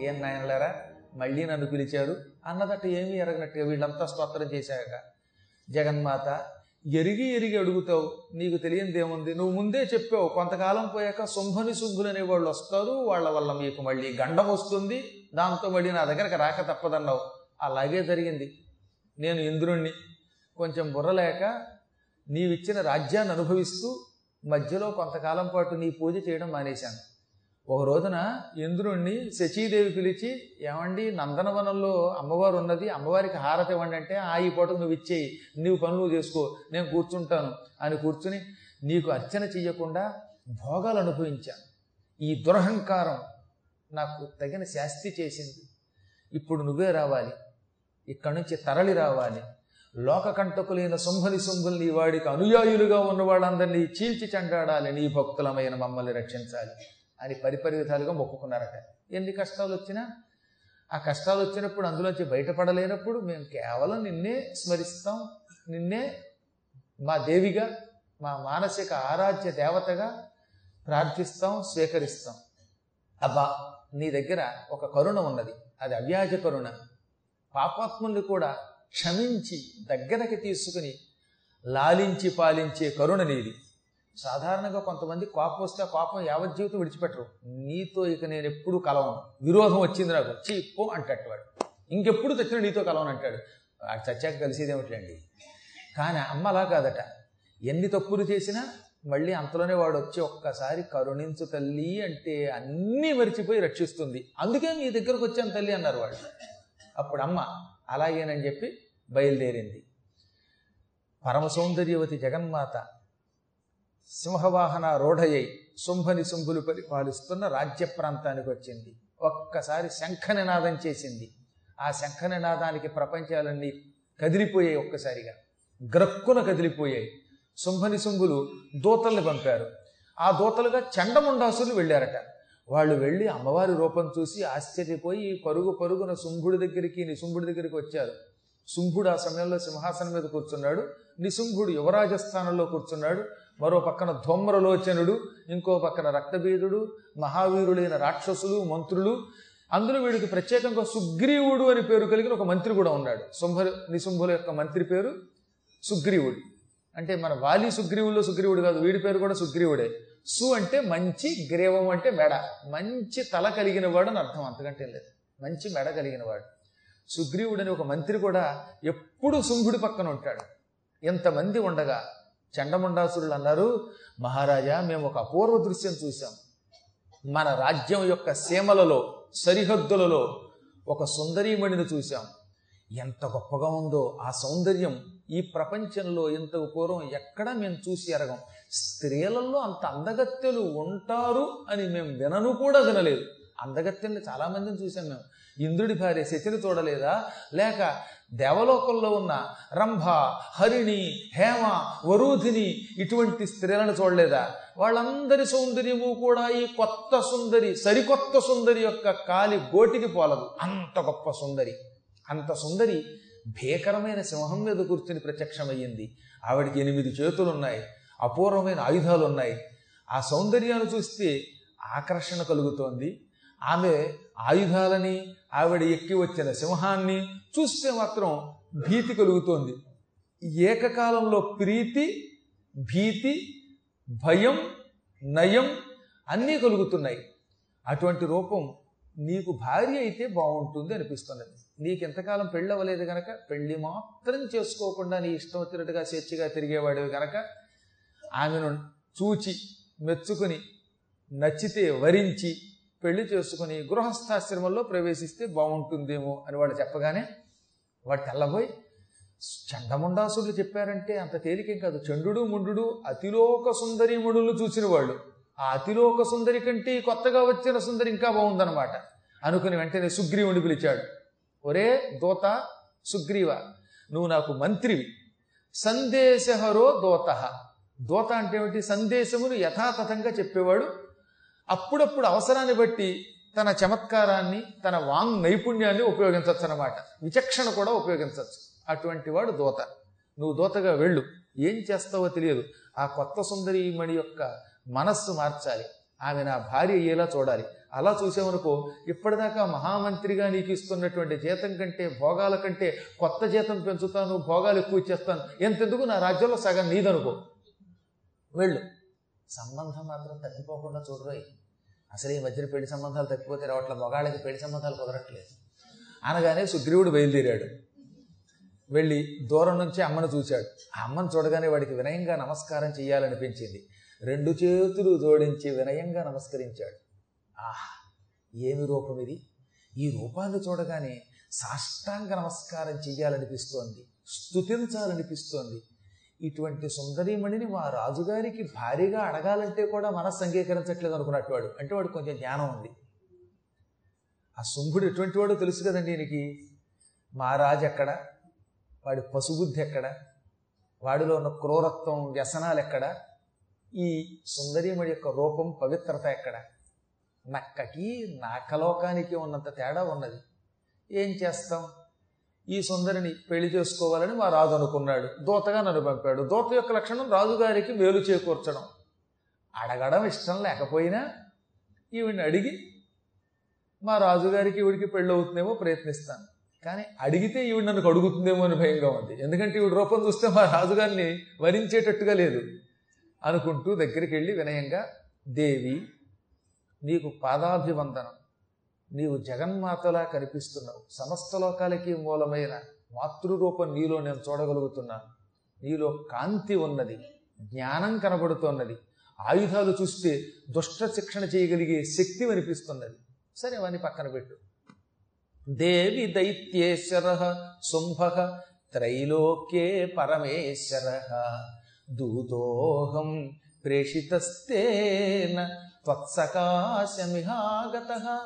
ఏం నాయనలేరా? మళ్ళీ నన్ను పిలిచారు. అన్నదట ఏమీ ఎరగనట్టుగా వీళ్ళంతా స్తోత్రం చేశాక జగన్మాత ఎరిగి ఎరిగి అడుగుతావు. నీకు తెలియంది ఏముంది నువ్వు ముందే చెప్పావు. కొంతకాలం పోయాక శుంభని శుంభులు అనే వాళ్ళు వస్తారు. వాళ్ళ వల్ల మీకు మళ్ళీ గండం వస్తుంది. దాంతో మళ్ళీ నా దగ్గరకు రాక తప్పదన్నావు. అలాగే జరిగింది. నేను ఇంద్రుణ్ణి. కొంచెం బుర్రలేక నీవిచ్చిన రాజ్యాన్ని అనుభవిస్తూ మధ్యలో కొంతకాలం పాటు నీ పూజ చేయడం మానేశాను. ఒక రోజున ఇంద్రుణ్ణి శచీదేవి పిలిచి ఏమండి నందనవనంలో అమ్మవారు ఉన్నది అమ్మవారికి హారతి ఇవ్వండి అంటే ఆ ఈ పూటకు నువ్వు ఇచ్చేయి నీవు పనులు చేసుకో నేను కూర్చుంటాను అని కూర్చుని నీకు అర్చన చెయ్యకుండా భోగాలు అనుభవించాను ఈ దురహంకారం నాకు తగిన శాస్తి చేసింది. ఇప్పుడు నువ్వే రావాలి ఇక్కడి నుంచి తరలి రావాలి. లోకకంటకులైన శుంభని శుంభుల్ని వాడికి అనుయాయులుగా ఉన్న వాళ్ళందరినీ చీల్చి చండాడాలి. నీ భక్తులమైన మమ్మల్ని రక్షించాలి. అని పరిపరి విధాలుగా మొక్కుకున్నారట. ఎన్ని కష్టాలు వచ్చినా ఆ కష్టాలు వచ్చినప్పుడు అందులోంచి బయటపడలేనప్పుడు మేము కేవలం నిన్నే స్మరిస్తాం నిన్నే మా దేవిగా మా మానసిక ఆరాధ్య దేవతగా ప్రార్థిస్తాం స్వీకరిస్తాం. అబ్బా నీ దగ్గర ఒక కరుణ ఉన్నది. అది అవ్యాజ కరుణ. పాపాత్ముల్ని కూడా క్షమించి దగ్గరకి తీసుకుని లాలించి పాలించే కరుణ నీది. సాధారణంగా కొంతమంది కోపం వస్తే కోపం కోపం యావజ్జీవితం విడిచిపెట్టరు. నీతో ఇక నేను ఎప్పుడు కలవను. విరోధం వచ్చింది నాకు. చీప్పు అంటాడు వాడు. ఇంకెప్పుడు తెచ్చిన నీతో కలవను అంటాడు. వాడు చచ్చాక కలిసేదేమిటండి కానీ అమ్మ అలా కాదట. ఎన్ని తప్పులు చేసినా మళ్ళీ అంతలోనే వాడు వచ్చి ఒక్కసారి కరుణించు తల్లి అంటే అన్నీ మరిచిపోయి రక్షిస్తుంది. అందుకే మీ దగ్గరకు వచ్చాను తల్లి అన్నారు వాడు. అప్పుడు అమ్మ అలాగేనని చెప్పి బయలుదేరింది. పరమ సౌందర్యవతి జగన్మాత సింహవాహన రోఢయ్యై శుంభని శుంభులు పరిపాలిస్తున్న రాజ్య ప్రాంతానికి వచ్చింది. ఒక్కసారి శంఖనినాదం చేసింది. ఆ శంఖనినాదానికి ప్రపంచాలన్నీ కదిలిపోయాయి ఒక్కసారిగా. గ్రక్కున కదిలిపోయాయి. శుంభని శుంభులు దూతల్ని పంపారు. ఆ దూతలుగా చండముండాసులు వెళ్ళారట. వాళ్ళు వెళ్ళి అమ్మవారి రూపం చూసి ఆశ్చర్యపోయి పరుగు పరుగున శుంభుడి దగ్గరికి నిశుంభుడి దగ్గరికి వచ్చారు. శుంభుడు ఆ సమయంలో సింహాసనం మీద కూర్చున్నాడు. నిశుంభుడు యువరాజస్థానంలో కూర్చున్నాడు. మరో పక్కన ధూమ్రలోచనుడు ఇంకో పక్కన రక్తబీజుడు మహావీరులైన రాక్షసులు మంత్రులు. అందులో వీడికి ప్రత్యేకంగా సుగ్రీవుడు అని పేరు కలిగిన ఒక మంత్రి కూడా ఉన్నాడు. శుంభ నిశుంభుల యొక్క మంత్రి పేరు సుగ్రీవుడు. అంటే మన వాలి సుగ్రీవుల్లో సుగ్రీవుడు కాదు వీడి పేరు కూడా సుగ్రీవుడే. సు అంటే మంచి గ్రీవం అంటే మెడ. మంచి తల కలిగిన వాడు అని అర్థం అంతకంటే లేదు. మంచి మెడ కలిగిన వాడు. సుగ్రీవుడు అని ఒక మంత్రి కూడా ఎప్పుడు శుంభుడి పక్కన ఉంటాడు. ఎంతమంది ఉండగా చండముండాసురులు అన్నారు మహారాజా మేము ఒక అపూర్వ దృశ్యం చూసాం మన రాజ్యం యొక్క సీమలలో సరిహద్దులలో ఒక సుందరీమణిని చూశాం. ఎంత గొప్పగా ఉందో ఆ సౌందర్యం ఈ ప్రపంచంలో ఇంత పూర్వం ఎక్కడా మేము చూసి ఎరగం. స్త్రీలలో అంత అందగత్తెలు ఉంటారు అని మేము వినను కూడా వినలేదు. అందగత్తెల్ని చాలామందిని చూసాం మేము. ఇంద్రుడి భార్య శచిని చూడలేదా? లేక దేవలోకంలో ఉన్న రంభ హరిణి హేమ వరూధిని ఇటువంటి స్త్రీలను చూడలేదా? వాళ్ళందరి సౌందర్యము కూడా ఈ కొత్త సుందరి సరికొత్త సుందరి యొక్క కాలి గోటికి పోలదు. అంత గొప్ప సుందరి అంత సుందరి భీకరమైన సింహం మీద కూర్చుని ప్రత్యక్షమయ్యింది. ఆవిడికి ఎనిమిది చేతులు ఉన్నాయి అపూర్వమైన ఆయుధాలు ఉన్నాయి ఆ సౌందర్యాన్ని చూస్తే ఆకర్షణ కలుగుతోంది. ఆమె ఆయుధాలని ఆవిడ ఎక్కి వచ్చిన సింహాన్ని చూస్తే మాత్రం భీతి కలుగుతోంది. ఏకకాలంలో ప్రీతి భీతి భయం నయం అన్నీ కలుగుతున్నాయి. అటువంటి రూపం నీకు భార్య అయితే బాగుంటుంది అనిపిస్తున్నది. నీకు ఎంతకాలం పెళ్ళి అవ్వలేదు గనక పెళ్ళి మాత్రం చేసుకోకుండా నీ ఇష్టం వచ్చినట్టుగా స్వేచ్ఛగా తిరిగేవాడివి గనక ఆమెను చూచి మెచ్చుకుని నచ్చితే వరించి పెళ్ళి చేసుకుని గృహస్థాశ్రమంలో ప్రవేశిస్తే బాగుంటుందేమో అని వాళ్ళు చెప్పగానే వాడు తెల్లబోయి చండముండాసులు చెప్పారంటే అంత తేలికేం కాదు. చండు ముండు అతిలోక సుందరిముడులు చూసిన వాళ్ళు ఆ అతిలోక సుందరి కంటే కొత్తగా వచ్చిన సుందరి ఇంకా బాగుందనమాట అనుకుని వెంటనే సుగ్రీవుని పిలిచాడు. ఒరే దోత సుగ్రీవ నువ్వు నాకు మంత్రివి. సందేశహరో దోత. దోత అంటే ఏమిటి? సందేశమును యథాతథంగా చెప్పేవాడు అప్పుడప్పుడు అవసరాన్ని బట్టి తన చమత్కారాన్ని తన వాంగ్ నైపుణ్యాన్ని ఉపయోగించవచ్చు అనమాట విచక్షణ కూడా ఉపయోగించవచ్చు అటువంటి వాడు దోత. నువ్వు దోతగా వెళ్ళు. ఏం చేస్తావో తెలియదు. ఆ కొత్త సుందరీమణి యొక్క మనస్సు మార్చాలి. ఆమె నా భార్య అయ్యేలా చూడాలి. అలా చూసామనుకో ఇప్పటిదాకా మహామంత్రిగా నీకు ఇస్తున్నటువంటి జీతం కంటే భోగాల కంటే కొత్త జీతం పెంచుతాను భోగాలు ఎక్కువ ఇచ్చేస్తాను. ఎంతెందుకు? నా రాజ్యంలో సగం నీదనుకో. వెళ్ళు. సంబంధం మాత్రం తగ్గిపోకుండా చూడరోయ్ అసలు ఈ మధ్యన పెళ్ళి సంబంధాలు తగ్గిపోతే రావట్ల మగాళ్ళకి పెళ్ళి సంబంధాలు కుదరట్లేదు. అనగానే సుగ్రీవుడు బయలుదేరాడు. వెళ్ళి దూరం నుంచి అమ్మను చూశాడు. ఆ అమ్మను చూడగానే వాడికి వినయంగా నమస్కారం చేయాలనిపించింది రెండు చేతులు జోడించి వినయంగా నమస్కరించాడు. ఆహ్ ఏమి రూపం ఇది? ఈ రూపాన్ని చూడగానే సాష్టాంగ నమస్కారం చెయ్యాలనిపిస్తోంది. స్థుతించాలనిపిస్తోంది ఇటువంటి సుందరీమణిని మా రాజుగారికి భారీగా అడగాలంటే కూడా మనస్సు అంగీకరించట్లేదు అనుకున్నట్టు వాడు. అంటే వాడు కొంచెం జ్ఞానం ఉంది. ఆ శుంభుడు ఎటువంటి వాడో తెలుసు కదండి ఈయనకి. మా రాజు ఎక్కడ? వాడి పశుబుద్ధి ఎక్కడ? వాడిలో ఉన్న క్రూరత్వం వ్యసనాలు ఎక్కడ? ఈ సుందరీమణి యొక్క రూపం పవిత్రత ఎక్కడ? నక్కకి నాకలోకానికి ఉన్నంత తేడా ఉన్నది. ఏం చేస్తాం? ఈ సుందరిని పెళ్ళి చేసుకోవాలని మా రాజు అనుకున్నాడు. దూతగా నన్ను పంపాడు. దూత యొక్క లక్షణం రాజుగారికి మేలు చేకూర్చడం. అడగడం ఇష్టం లేకపోయినా ఈవిడిని అడిగి మా రాజుగారికి ఈవిడికి పెళ్ళి అవుతుందేమో ప్రయత్నిస్తాను. కానీ అడిగితే ఈవిడ నన్ను అడుగుతుందేమో అని భయంగా ఉంది. ఎందుకంటే ఈవిడ రూపం చూస్తే మా రాజుగారిని వరించేటట్టుగా లేదు. అనుకుంటూ దగ్గరికి వెళ్ళి వినయంగా దేవి నీకు పాదాభివందనం. నీవు జగన్మాతలా కనిపిస్తున్నావు. సమస్త లోకాలకి మూలమైన మాతృరూపం నీలో నేను చూడగలుగుతున్నాను నీలో కాంతి ఉన్నది జ్ఞానం కనబడుతున్నది. ఆయుధాలు చూస్తే దుష్ట శిక్షణ చేయగలిగే శక్తి అనిపిస్తున్నది సరే వాని పక్కన పెట్టు. దేవి దైత్యేశ్వర శుంభ త్రైలోక్యే పరమేశ్వర. దూతోహం ప్రేషితస్తేన త్వత్సకాశమిహాగత.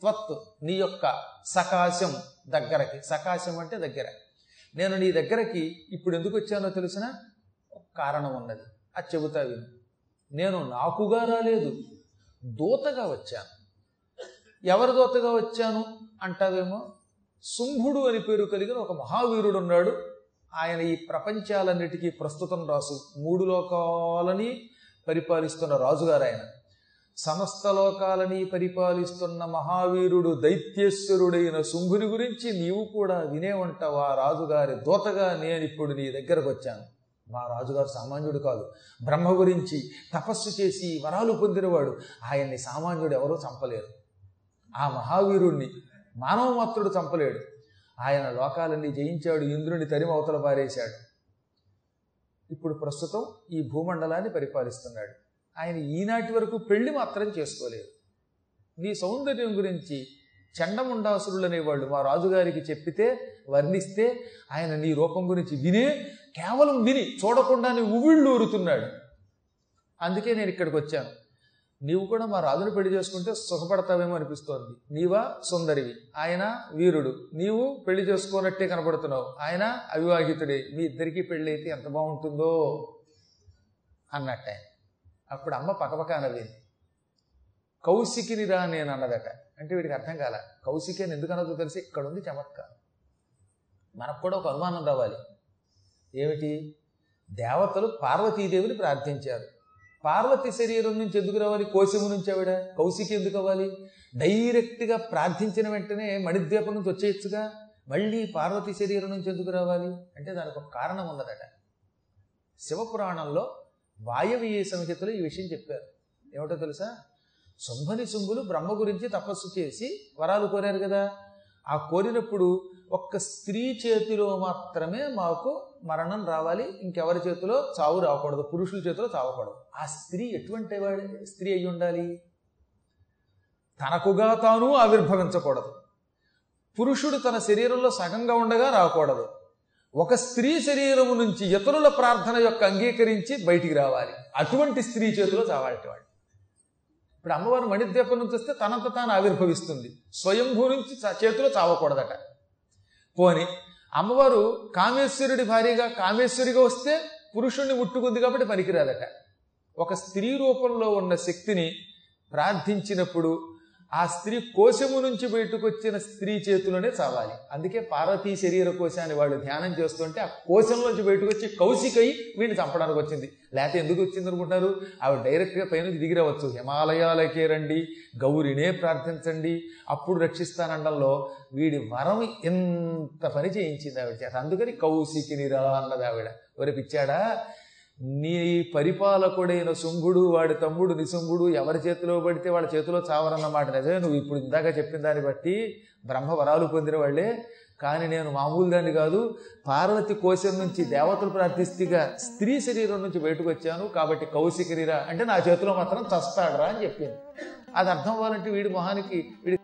త్వత్ నీ యొక్క సకాశం దగ్గరకి. సకాశం అంటే దగ్గర. నేను నీ దగ్గరకి ఇప్పుడు ఎందుకు వచ్చానో తెలిసిన కారణం ఉన్నది. అది చెబుతా విను. నేను నాకుగా రాలేదు. దూతగా వచ్చాను. ఎవరి దూతగా వచ్చాను అంటావేమో? శుంభుడు అని పేరు కలిగిన ఒక మహావీరుడు ఉన్నాడు. ఆయన ఈ ప్రపంచాలన్నిటికీ ప్రస్తుతం రాసు. మూడు లోకాలని పరిపాలిస్తున్న రాజుగారు ఆయన సమస్త లోకాలని పరిపాలిస్తున్న మహావీరుడు దైత్యేశ్వరుడైన శుంభుని గురించి నీవు కూడా వినే ఉంటావా? రాజుగారి దూతగా నేను ఇప్పుడు నీ దగ్గరకు వచ్చాను. మా రాజుగారు సామాన్యుడు కాదు. బ్రహ్మ గురించి తపస్సు చేసి వరాలు పొందినవాడు. ఆయన్ని సామాన్యుడు ఎవరూ చంపలేరు. ఆ మహావీరుణ్ణి మానవ మాత్రుడు చంపలేడు. ఆయన లోకాలన్నీ జయించాడు. ఇంద్రుని తరిమి అవతల పారేశాడు. ఇప్పుడు ప్రస్తుతం ఈ భూమండలాన్ని పరిపాలిస్తున్నాడు. ఆయన ఈనాటి వరకు పెళ్ళి మాత్రం చేసుకోలేదు. నీ సౌందర్యం గురించి చండముండాసురులు అనేవాళ్ళు మా రాజుగారికి చెప్పితే వర్ణిస్తే ఆయన నీ రూపం గురించి వినే కేవలం విని చూడకుండానే ఉవ్విళ్ళు ఊరుతున్నాడు అందుకే నేను ఇక్కడికి వచ్చాను. నీవు కూడా మా రాజుని పెళ్ళి చేసుకుంటే సుఖపడతావేమో అనిపిస్తోంది. నీవా సుందరివి. ఆయన వీరుడు. నీవు పెళ్ళి చేసుకోనట్టే కనపడుతున్నావు. ఆయన అవివాహితుడే. మీ ఇద్దరికీ పెళ్ళి అయితే ఎంత బాగుంటుందో అన్నట్ట అప్పుడు అమ్మ పక్కపక్క నవ్వింది కౌశికిని రా నేను అన్నదట. అంటే వీడికి అర్థం కాల. కౌశికి అని ఎందుకు అన్నదో తెలిసి? ఇక్కడ ఉంది చమత్కారం. మనకు కూడా ఒక అనుమానం రావాలి. ఏమిటి? దేవతలు పార్వతీదేవిని ప్రార్థించారు. పార్వతి శరీరం నుంచి ఎందుకు రావాలి? కోశము నుంచి ఆవిడ. కౌశికి ఎందుకు అవ్వాలి? డైరెక్ట్గా ప్రార్థించిన వెంటనే మణిద్వీపం నుంచి వచ్చేయచ్చుగా? మళ్ళీ పార్వతి శరీరం నుంచి ఎందుకు రావాలి? అంటే దానికి ఒక కారణం ఉన్నదట. శివపురాణంలో వాయవీయ సంహితలో ఈ విషయం చెప్పారు. ఏమిటో తెలుసా? శుంభని శుంభులు బ్రహ్మ గురించి తపస్సు చేసి వరాలు కోరారు కదా. ఆ కోరినప్పుడు ఒక్క స్త్రీ చేతిలో మాత్రమే మాకు మరణం రావాలి. ఇంకెవరి చేతిలో? చావు రాకూడదు. పురుషుల చేతిలో చావకూడదు ఆ స్త్రీ ఎటువంటి వాడి? స్త్రీ అయి ఉండాలి? తనకుగా తాను ఆవిర్భవించకూడదు. పురుషుడు తన శరీరంలో సగంగా ఉండగా రాకూడదు. ఒక స్త్రీ శరీరము నుంచి ఇతరుల ప్రార్థన యొక్క అంగీకరించి బయటికి రావాలి. అటువంటి స్త్రీ చేతిలో చావాటి వాడు ఇప్పుడు అమ్మవారు మణిద్వీపం నుంచి వస్తే తనంత తాను ఆవిర్భవిస్తుంది. స్వయంభూ నుంచి చేతిలో చావకూడదట. పోని అమ్మవారు కామేశ్వరుడి భార్యగా కామేశ్వరిగా వస్తే పురుషుణ్ణి ముట్టుకుంది కాబట్టి పనికిరాదట. ఒక స్త్రీ రూపంలో ఉన్న శక్తిని ప్రార్థించినప్పుడు ఆ స్త్రీ కోశము నుంచి బయటకు వచ్చిన స్త్రీ చేతిలోనే చావాలి. అందుకే పార్వతీ శరీర కోశాన్ని వాళ్ళు ధ్యానం చేస్తుంటే ఆ కోశంలోంచి బయటకు వచ్చి కౌశికై వీడిని చంపడానికి వచ్చింది. లేకపోతే ఎందుకు వచ్చింది అనుకుంటారు ఆవిడ డైరెక్ట్గా పైనుంచి దిగిరవచ్చు హిమాలయాలకే రండి గౌరినే ప్రార్థించండి అప్పుడు రక్షిస్తానండంలో వీడి వరం ఎంత పని చేయించింది ఆవిడ చేత. అందుకని కౌశికినిరా అన్నది ఆవిడ. ఒరే పిచ్చాడా నీ పరిపాలకుడైన శుంగుడు వాడి తమ్ముడు నిశుంగుడు ఎవరి చేతిలో పడితే వాళ్ళ చేతిలో చావరన్నమాట నిజమే. నువ్వు ఇప్పుడు ఇందాక చెప్పిన దాన్ని బట్టి బ్రహ్మ వరాలు పొందిన వాళ్ళే. కానీ నేను మామూలు దాన్ని కాదు పార్వతి కోశం నుంచి దేవతలు ప్రార్థిస్తేగా స్త్రీ శరీరం నుంచి బయటకు వచ్చాను. కాబట్టి కౌశికరీరా అంటే నా చేతిలో మాత్రం చస్తాడరా అని చెప్పింది. అది అర్థం అవ్వాలంటే వీడి మొహానికి వీడి